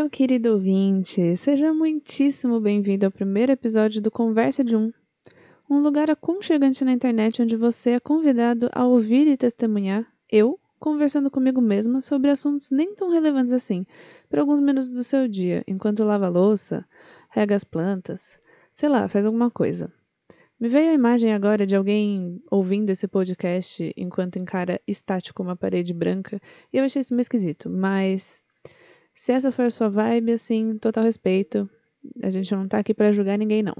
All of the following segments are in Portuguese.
Meu querido ouvinte, seja muitíssimo bem-vindo ao primeiro episódio do Conversa de Um, um lugar aconchegante na internet onde você é convidado a ouvir e testemunhar eu conversando comigo mesma sobre assuntos nem tão relevantes assim, por alguns minutos do seu dia, enquanto lava a louça, rega as plantas, sei lá, faz alguma coisa. Me veio a imagem agora de alguém ouvindo esse podcast enquanto encara estático uma parede branca, e eu achei isso meio esquisito, mas se essa for a sua vibe, assim, total respeito. A gente não tá aqui para julgar ninguém, não.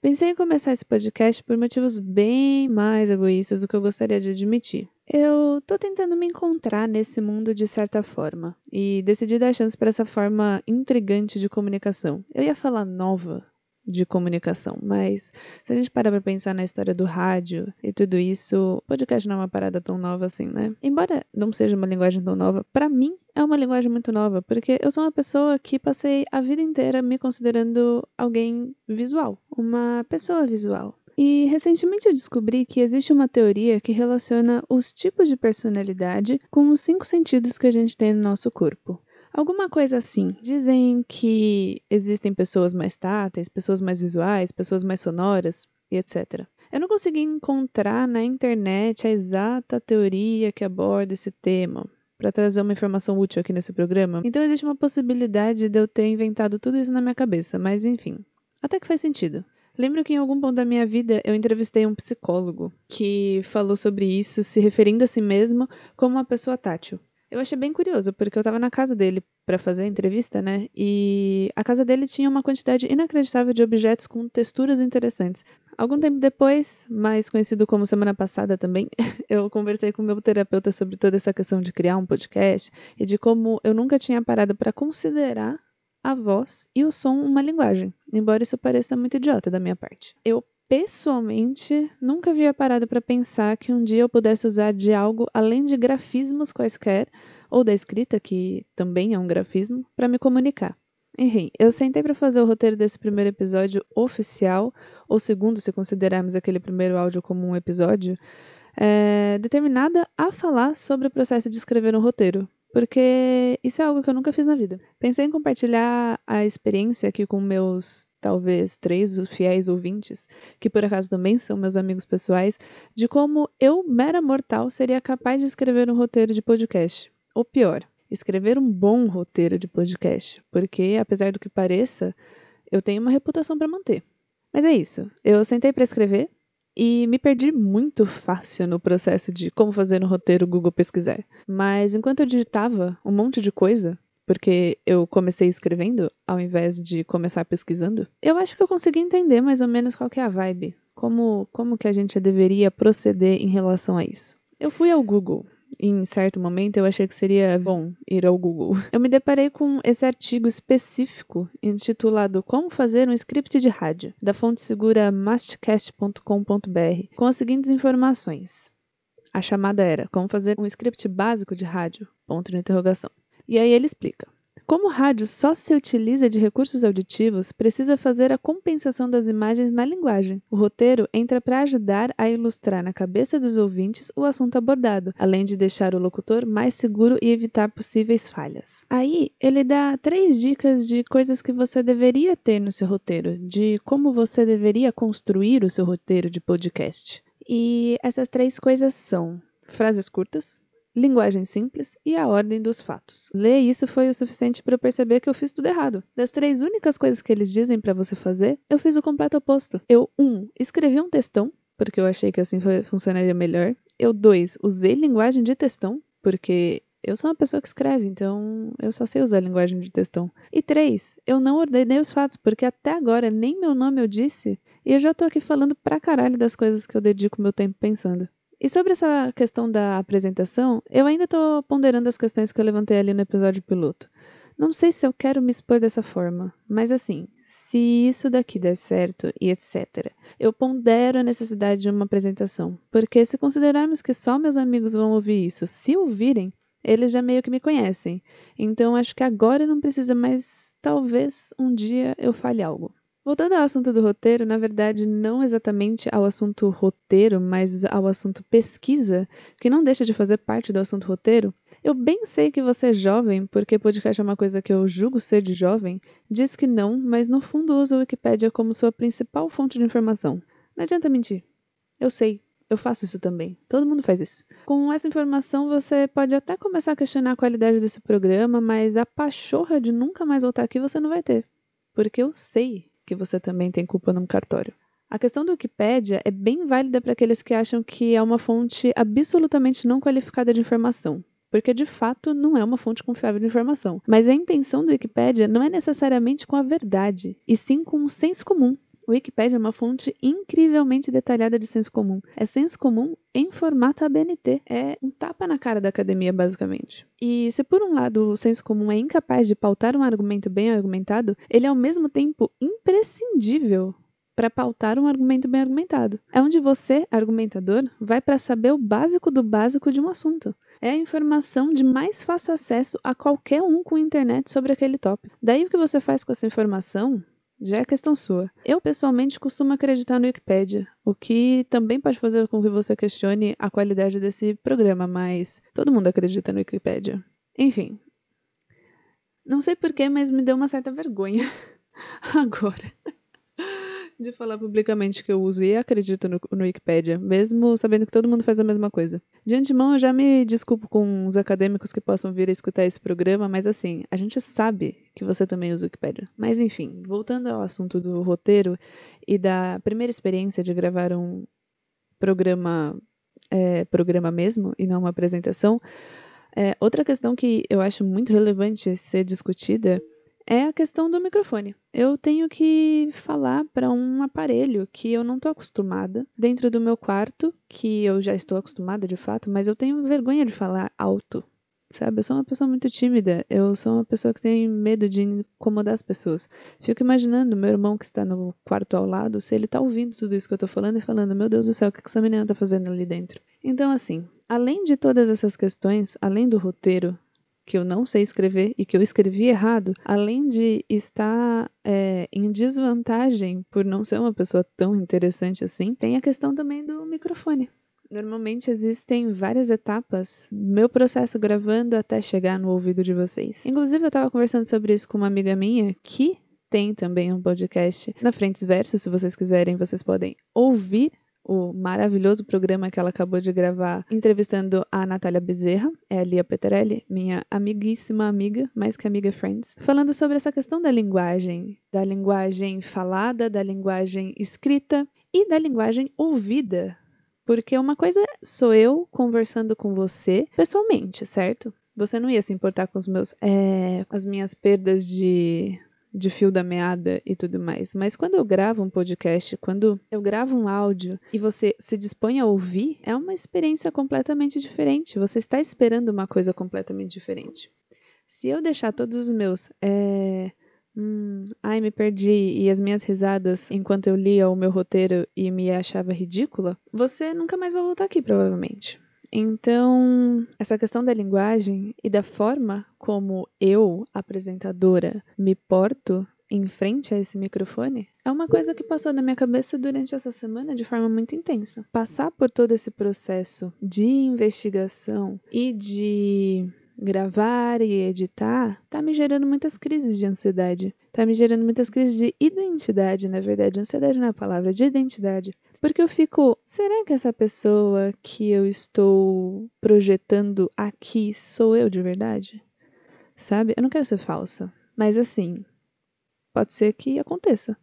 Pensei em começar esse podcast por motivos bem mais egoístas do que eu gostaria de admitir. Eu tô tentando me encontrar nesse mundo de certa forma e decidi dar chance para essa forma intrigante de comunicação. Eu ia falar nova, de comunicação. Mas se a gente parar pra pensar na história do rádio e tudo isso, podcast não é uma parada tão nova assim, né? Embora não seja uma linguagem tão nova, para mim é uma linguagem muito nova, porque eu sou uma pessoa que passei a vida inteira me considerando alguém visual, uma pessoa visual. E recentemente eu descobri que existe uma teoria que relaciona os tipos de personalidade com os cinco sentidos que a gente tem no nosso corpo. Alguma coisa assim. Dizem que existem pessoas mais táteis, pessoas mais visuais, pessoas mais sonoras e etc. Eu não consegui encontrar na internet a exata teoria que aborda esse tema para trazer uma informação útil aqui nesse programa. Então existe uma possibilidade de eu ter inventado tudo isso na minha cabeça, mas enfim, até que faz sentido. Lembro que em algum ponto da minha vida eu entrevistei um psicólogo que falou sobre isso, se referindo a si mesmo como uma pessoa tátil. Eu achei bem curioso, porque eu estava na casa dele para fazer a entrevista, né? E a casa dele tinha uma quantidade inacreditável de objetos com texturas interessantes. Algum tempo depois, mais conhecido como semana passada também, eu conversei com meu terapeuta sobre toda essa questão de criar um podcast e de como eu nunca tinha parado para considerar a voz e o som uma linguagem, embora isso pareça muito idiota da minha parte. Eu pessoalmente, nunca havia parado para pensar que um dia eu pudesse usar de algo além de grafismos quaisquer, ou da escrita, que também é um grafismo, para me comunicar. Enfim, eu sentei para fazer o roteiro desse primeiro episódio oficial, ou segundo, se considerarmos aquele primeiro áudio como um episódio, é, determinada a falar sobre o processo de escrever um roteiro, porque isso é algo que eu nunca fiz na vida. Pensei em compartilhar a experiência aqui com meus talvez três fiéis ouvintes, que por acaso também são meus amigos pessoais, de como eu, mera mortal, seria capaz de escrever um roteiro de podcast. Ou pior, escrever um bom roteiro de podcast, porque apesar do que pareça, eu tenho uma reputação para manter. Mas é isso. Eu sentei para escrever e me perdi muito fácil no processo de como fazer um roteiro Google pesquisar. Mas enquanto eu digitava um monte de coisa, porque eu comecei escrevendo ao invés de começar pesquisando, eu acho que eu consegui entender mais ou menos qual que é a vibe, como, como que a gente deveria proceder em relação a isso. Eu fui ao Google. Em certo momento eu achei que seria bom ir ao Google. Eu me deparei com esse artigo específico intitulado Como fazer um script de rádio, da fonte segura mastcast.com.br, com as seguintes informações. A chamada era Como fazer um script básico de rádio? Ponto de interrogação. E aí ele explica. Como o rádio só se utiliza de recursos auditivos, precisa fazer a compensação das imagens na linguagem. O roteiro entra para ajudar a ilustrar na cabeça dos ouvintes o assunto abordado, além de deixar o locutor mais seguro e evitar possíveis falhas. Aí, ele dá três dicas de coisas que você deveria ter no seu roteiro, de como você deveria construir o seu roteiro de podcast. E essas três coisas são frases curtas, linguagem simples e a ordem dos fatos. Ler isso foi o suficiente para eu perceber que eu fiz tudo errado. Das três únicas coisas que eles dizem para você fazer, eu fiz o completo oposto. Eu, um, escrevi um textão, porque eu achei que assim funcionaria melhor. Eu, dois, usei linguagem de textão, porque eu sou uma pessoa que escreve, então eu só sei usar linguagem de textão. E três, eu não ordenei os fatos, porque até agora nem meu nome eu disse, e eu já tô aqui falando pra caralho das coisas que eu dedico meu tempo pensando. E sobre essa questão da apresentação, eu ainda estou ponderando as questões que eu levantei ali no episódio piloto. Não sei se eu quero me expor dessa forma, mas assim, se isso daqui der certo e etc., eu pondero a necessidade de uma apresentação, porque se considerarmos que só meus amigos vão ouvir isso, se ouvirem, eles já meio que me conhecem. Então acho que agora não precisa mais, talvez um dia eu fale algo. Voltando ao assunto do roteiro, na verdade, não exatamente ao assunto roteiro, mas ao assunto pesquisa, que não deixa de fazer parte do assunto roteiro, Eu bem sei que você é jovem, porque podcast é uma coisa que eu julgo ser de jovem, diz que não, mas no fundo usa o Wikipedia como sua principal fonte de informação. Não adianta mentir. Eu sei, eu faço isso também. Todo mundo faz isso. Com essa informação, você pode até começar a questionar a qualidade desse programa, mas a pachorra de nunca mais voltar aqui você não vai ter. Porque eu sei que você também tem culpa no cartório. A questão do Wikipedia é bem válida para aqueles que acham que é uma fonte absolutamente não qualificada de informação, porque de fato não é uma fonte confiável de informação. Mas a intenção do Wikipedia não é necessariamente com a verdade, e sim com o senso comum. Wikipedia é uma fonte incrivelmente detalhada de senso comum. É senso comum em formato ABNT. É um tapa na cara da academia, basicamente. E se por um lado o senso comum é incapaz de pautar um argumento bem argumentado, ele é ao mesmo tempo imprescindível para pautar um argumento bem argumentado. É onde você, argumentador, vai para saber o básico do básico de um assunto. É a informação de mais fácil acesso a qualquer um com internet sobre aquele tópico. Daí o que você faz com essa informação já é questão sua. Eu, pessoalmente, costumo acreditar no Wikipedia, o que também pode fazer com que você questione a qualidade desse programa, mas todo mundo acredita no Wikipedia. Enfim. Não sei porquê, mas me deu uma certa vergonha agora de falar publicamente que eu uso e acredito no, no Wikipedia, mesmo sabendo que todo mundo faz a mesma coisa. De antemão, eu já me desculpo com os acadêmicos que possam vir a escutar esse programa, mas assim, a gente sabe que você também usa o Wikipedia. Mas enfim, voltando ao assunto do roteiro e da primeira experiência de gravar um programa, é, programa mesmo, e não uma apresentação, é, outra questão que eu acho muito relevante ser discutida é a questão do microfone. Eu tenho que falar para um aparelho que eu não estou acostumada dentro do meu quarto, que eu já estou acostumada de fato, mas eu tenho vergonha de falar alto. Sabe, eu sou uma pessoa muito tímida, eu sou uma pessoa que tem medo de incomodar as pessoas. Fico imaginando meu irmão que está no quarto ao lado, se ele está ouvindo tudo isso que eu estou falando e falando, meu Deus do céu, o que essa menina está fazendo ali dentro? Então, assim, além de todas essas questões, além do roteiro que eu não sei escrever e que eu escrevi errado, além de estar é, em desvantagem por não ser uma pessoa tão interessante assim, tem a questão também do microfone. Normalmente existem várias etapas meu processo gravando até chegar no ouvido de vocês. Inclusive, eu estava conversando sobre isso com uma amiga minha que tem também um podcast na Frentes Versos. Se vocês quiserem, vocês podem ouvir o maravilhoso programa que ela acabou de gravar entrevistando a Natália Bezerra, é a Lia Peterelli, minha amiguíssima amiga, mais que amiga friends, falando sobre essa questão da linguagem, da linguagem falada, da linguagem escrita e da linguagem ouvida. Porque uma coisa sou eu conversando com você pessoalmente, certo? Você não ia se importar com os meus, é, as minhas perdas de de fio da meada e tudo mais. Mas quando eu gravo um podcast, quando eu gravo um áudio e você se dispõe a ouvir, é uma experiência completamente diferente. Você está esperando uma coisa completamente diferente. Se eu deixar todos os meus. É... Hum, ai, me perdi, e as minhas risadas enquanto eu lia o meu roteiro e me achava ridícula, você nunca mais vai voltar aqui, provavelmente. Então, essa questão da linguagem e da forma como eu, apresentadora, me porto em frente a esse microfone é uma coisa que passou na minha cabeça durante essa semana de forma muito intensa. Passar por todo esse processo de investigação e de gravar e editar tá me gerando muitas crises de ansiedade. Tá me gerando muitas crises de identidade, na verdade. Ansiedade não é a palavra, de identidade. Porque eu fico, será que essa pessoa que eu estou projetando aqui sou eu de verdade? Sabe? Eu não quero ser falsa, mas assim, pode ser que aconteça.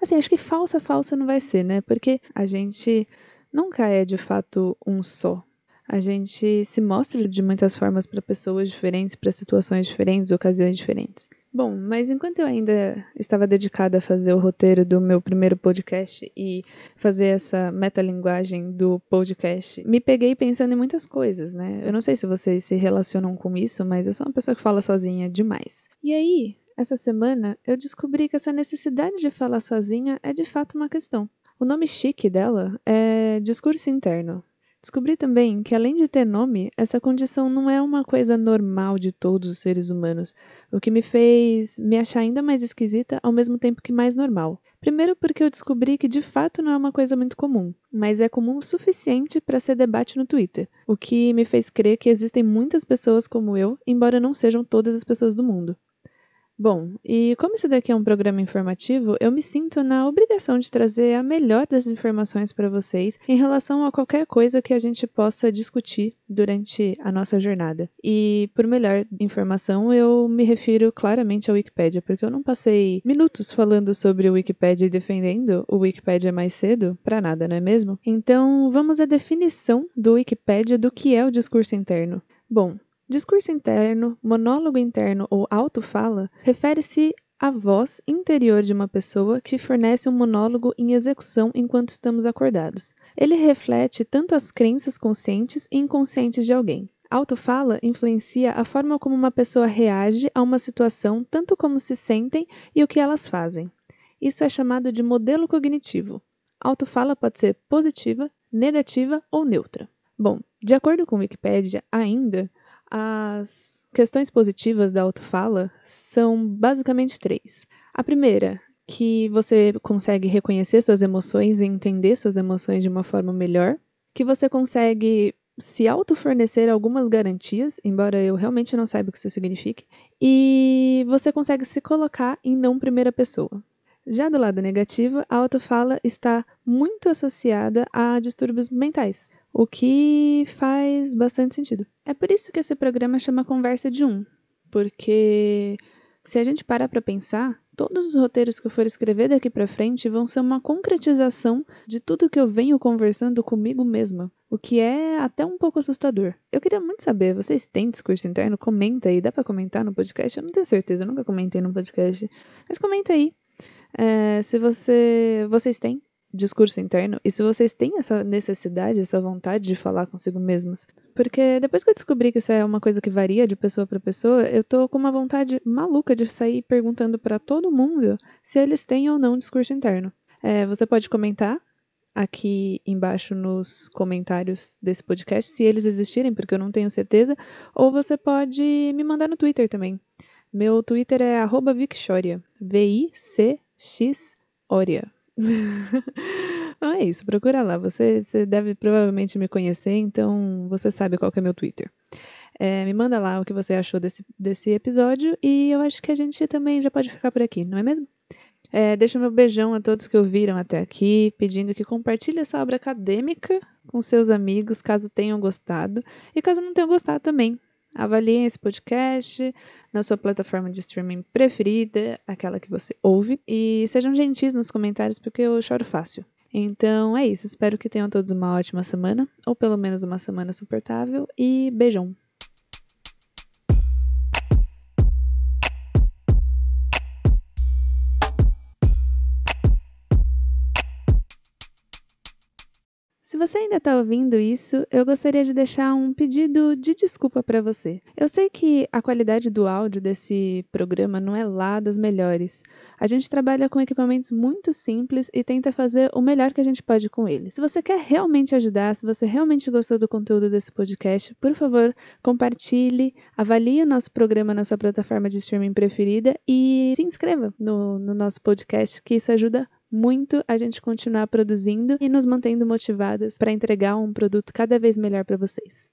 Assim, acho que falsa, falsa não vai ser, né? Porque a gente nunca é de fato um só. A gente se mostra de muitas formas para pessoas diferentes, para situações diferentes, ocasiões diferentes. Bom, mas enquanto eu ainda estava dedicada a fazer o roteiro do meu primeiro podcast e fazer essa metalinguagem do podcast, me peguei pensando em muitas coisas, né? Eu não sei se vocês se relacionam com isso, mas eu sou uma pessoa que fala sozinha demais. E aí, essa semana, eu descobri que essa necessidade de falar sozinha é de fato uma questão. O nome chique dela é discurso interno. Descobri também que, além de ter nome, essa condição não é uma coisa normal de todos os seres humanos, o que me fez me achar ainda mais esquisita ao mesmo tempo que mais normal. Primeiro, porque eu descobri que de fato não é uma coisa muito comum, mas é comum o suficiente para ser debate no Twitter, o que me fez crer que existem muitas pessoas como eu, embora não sejam todas as pessoas do mundo. Bom, e como esse daqui é um programa informativo, eu me sinto na obrigação de trazer a melhor das informações para vocês em relação a qualquer coisa que a gente possa discutir durante a nossa jornada. E por melhor informação, eu me refiro claramente à Wikipédia, porque eu não passei minutos falando sobre o Wikipédia e defendendo o Wikipédia mais cedo para nada, não é mesmo? Então, vamos à definição do Wikipédia do que é o discurso interno. Bom, Discurso interno, monólogo interno ou autofala refere-se à voz interior de uma pessoa que fornece um monólogo em execução enquanto estamos acordados. Ele reflete tanto as crenças conscientes e inconscientes de alguém. Autofala influencia a forma como uma pessoa reage a uma situação, tanto como se sentem e o que elas fazem. Isso é chamado de modelo cognitivo. Autofala pode ser positiva, negativa ou neutra. Bom, de acordo com Wikipedia, ainda as questões positivas da autofala são basicamente três. A primeira, que você consegue reconhecer suas emoções e entender suas emoções de uma forma melhor, que você consegue se autofornecer algumas garantias, embora eu realmente não saiba o que isso signifique, e você consegue se colocar em não primeira pessoa. Já do lado negativo, a autofala está muito associada a distúrbios mentais, o que faz bastante sentido. É por isso que esse programa chama Conversa de Um, porque se a gente parar para pensar, todos os roteiros que eu for escrever daqui para frente vão ser uma concretização de tudo que eu venho conversando comigo mesma, o que é até um pouco assustador. Eu queria muito saber, vocês têm discurso interno? Comenta aí, dá para comentar no podcast? Eu não tenho certeza, eu nunca comentei no podcast, mas comenta aí. É, se você, vocês têm discurso interno e se vocês têm essa necessidade, essa vontade de falar consigo mesmos. Porque depois que eu descobri que isso é uma coisa que varia de pessoa para pessoa, eu tô com uma vontade maluca de sair perguntando para todo mundo se eles têm ou não discurso interno. É, você pode comentar aqui embaixo nos comentários desse podcast se eles existirem, porque eu não tenho certeza, ou você pode me mandar no Twitter também. Meu Twitter é @vicchoria, V I C X Oria. Então é isso, procura lá. Você, você, deve provavelmente me conhecer, então você sabe qual é meu Twitter. É, me manda lá o que você achou desse, desse episódio e eu acho que a gente também já pode ficar por aqui, não é mesmo? É, deixa meu beijão a todos que ouviram até aqui, pedindo que compartilhe essa obra acadêmica com seus amigos, caso tenham gostado, e caso não tenham gostado também. Avaliem esse podcast na sua plataforma de streaming preferida, aquela que você ouve, e sejam gentis nos comentários porque eu choro fácil. Então é isso, espero que tenham todos uma ótima semana, ou pelo menos uma semana suportável, e beijão! Você ainda está ouvindo isso, eu gostaria de deixar um pedido de desculpa para você. Eu sei que a qualidade do áudio desse programa não é lá das melhores. A gente trabalha com equipamentos muito simples e tenta fazer o melhor que a gente pode com eles. Se você quer realmente ajudar, se você realmente gostou do conteúdo desse podcast, por favor, compartilhe, avalie o nosso programa na sua plataforma de streaming preferida e se inscreva no, no nosso podcast, que isso ajuda muito a gente continuar produzindo e nos mantendo motivadas para entregar um produto cada vez melhor para vocês.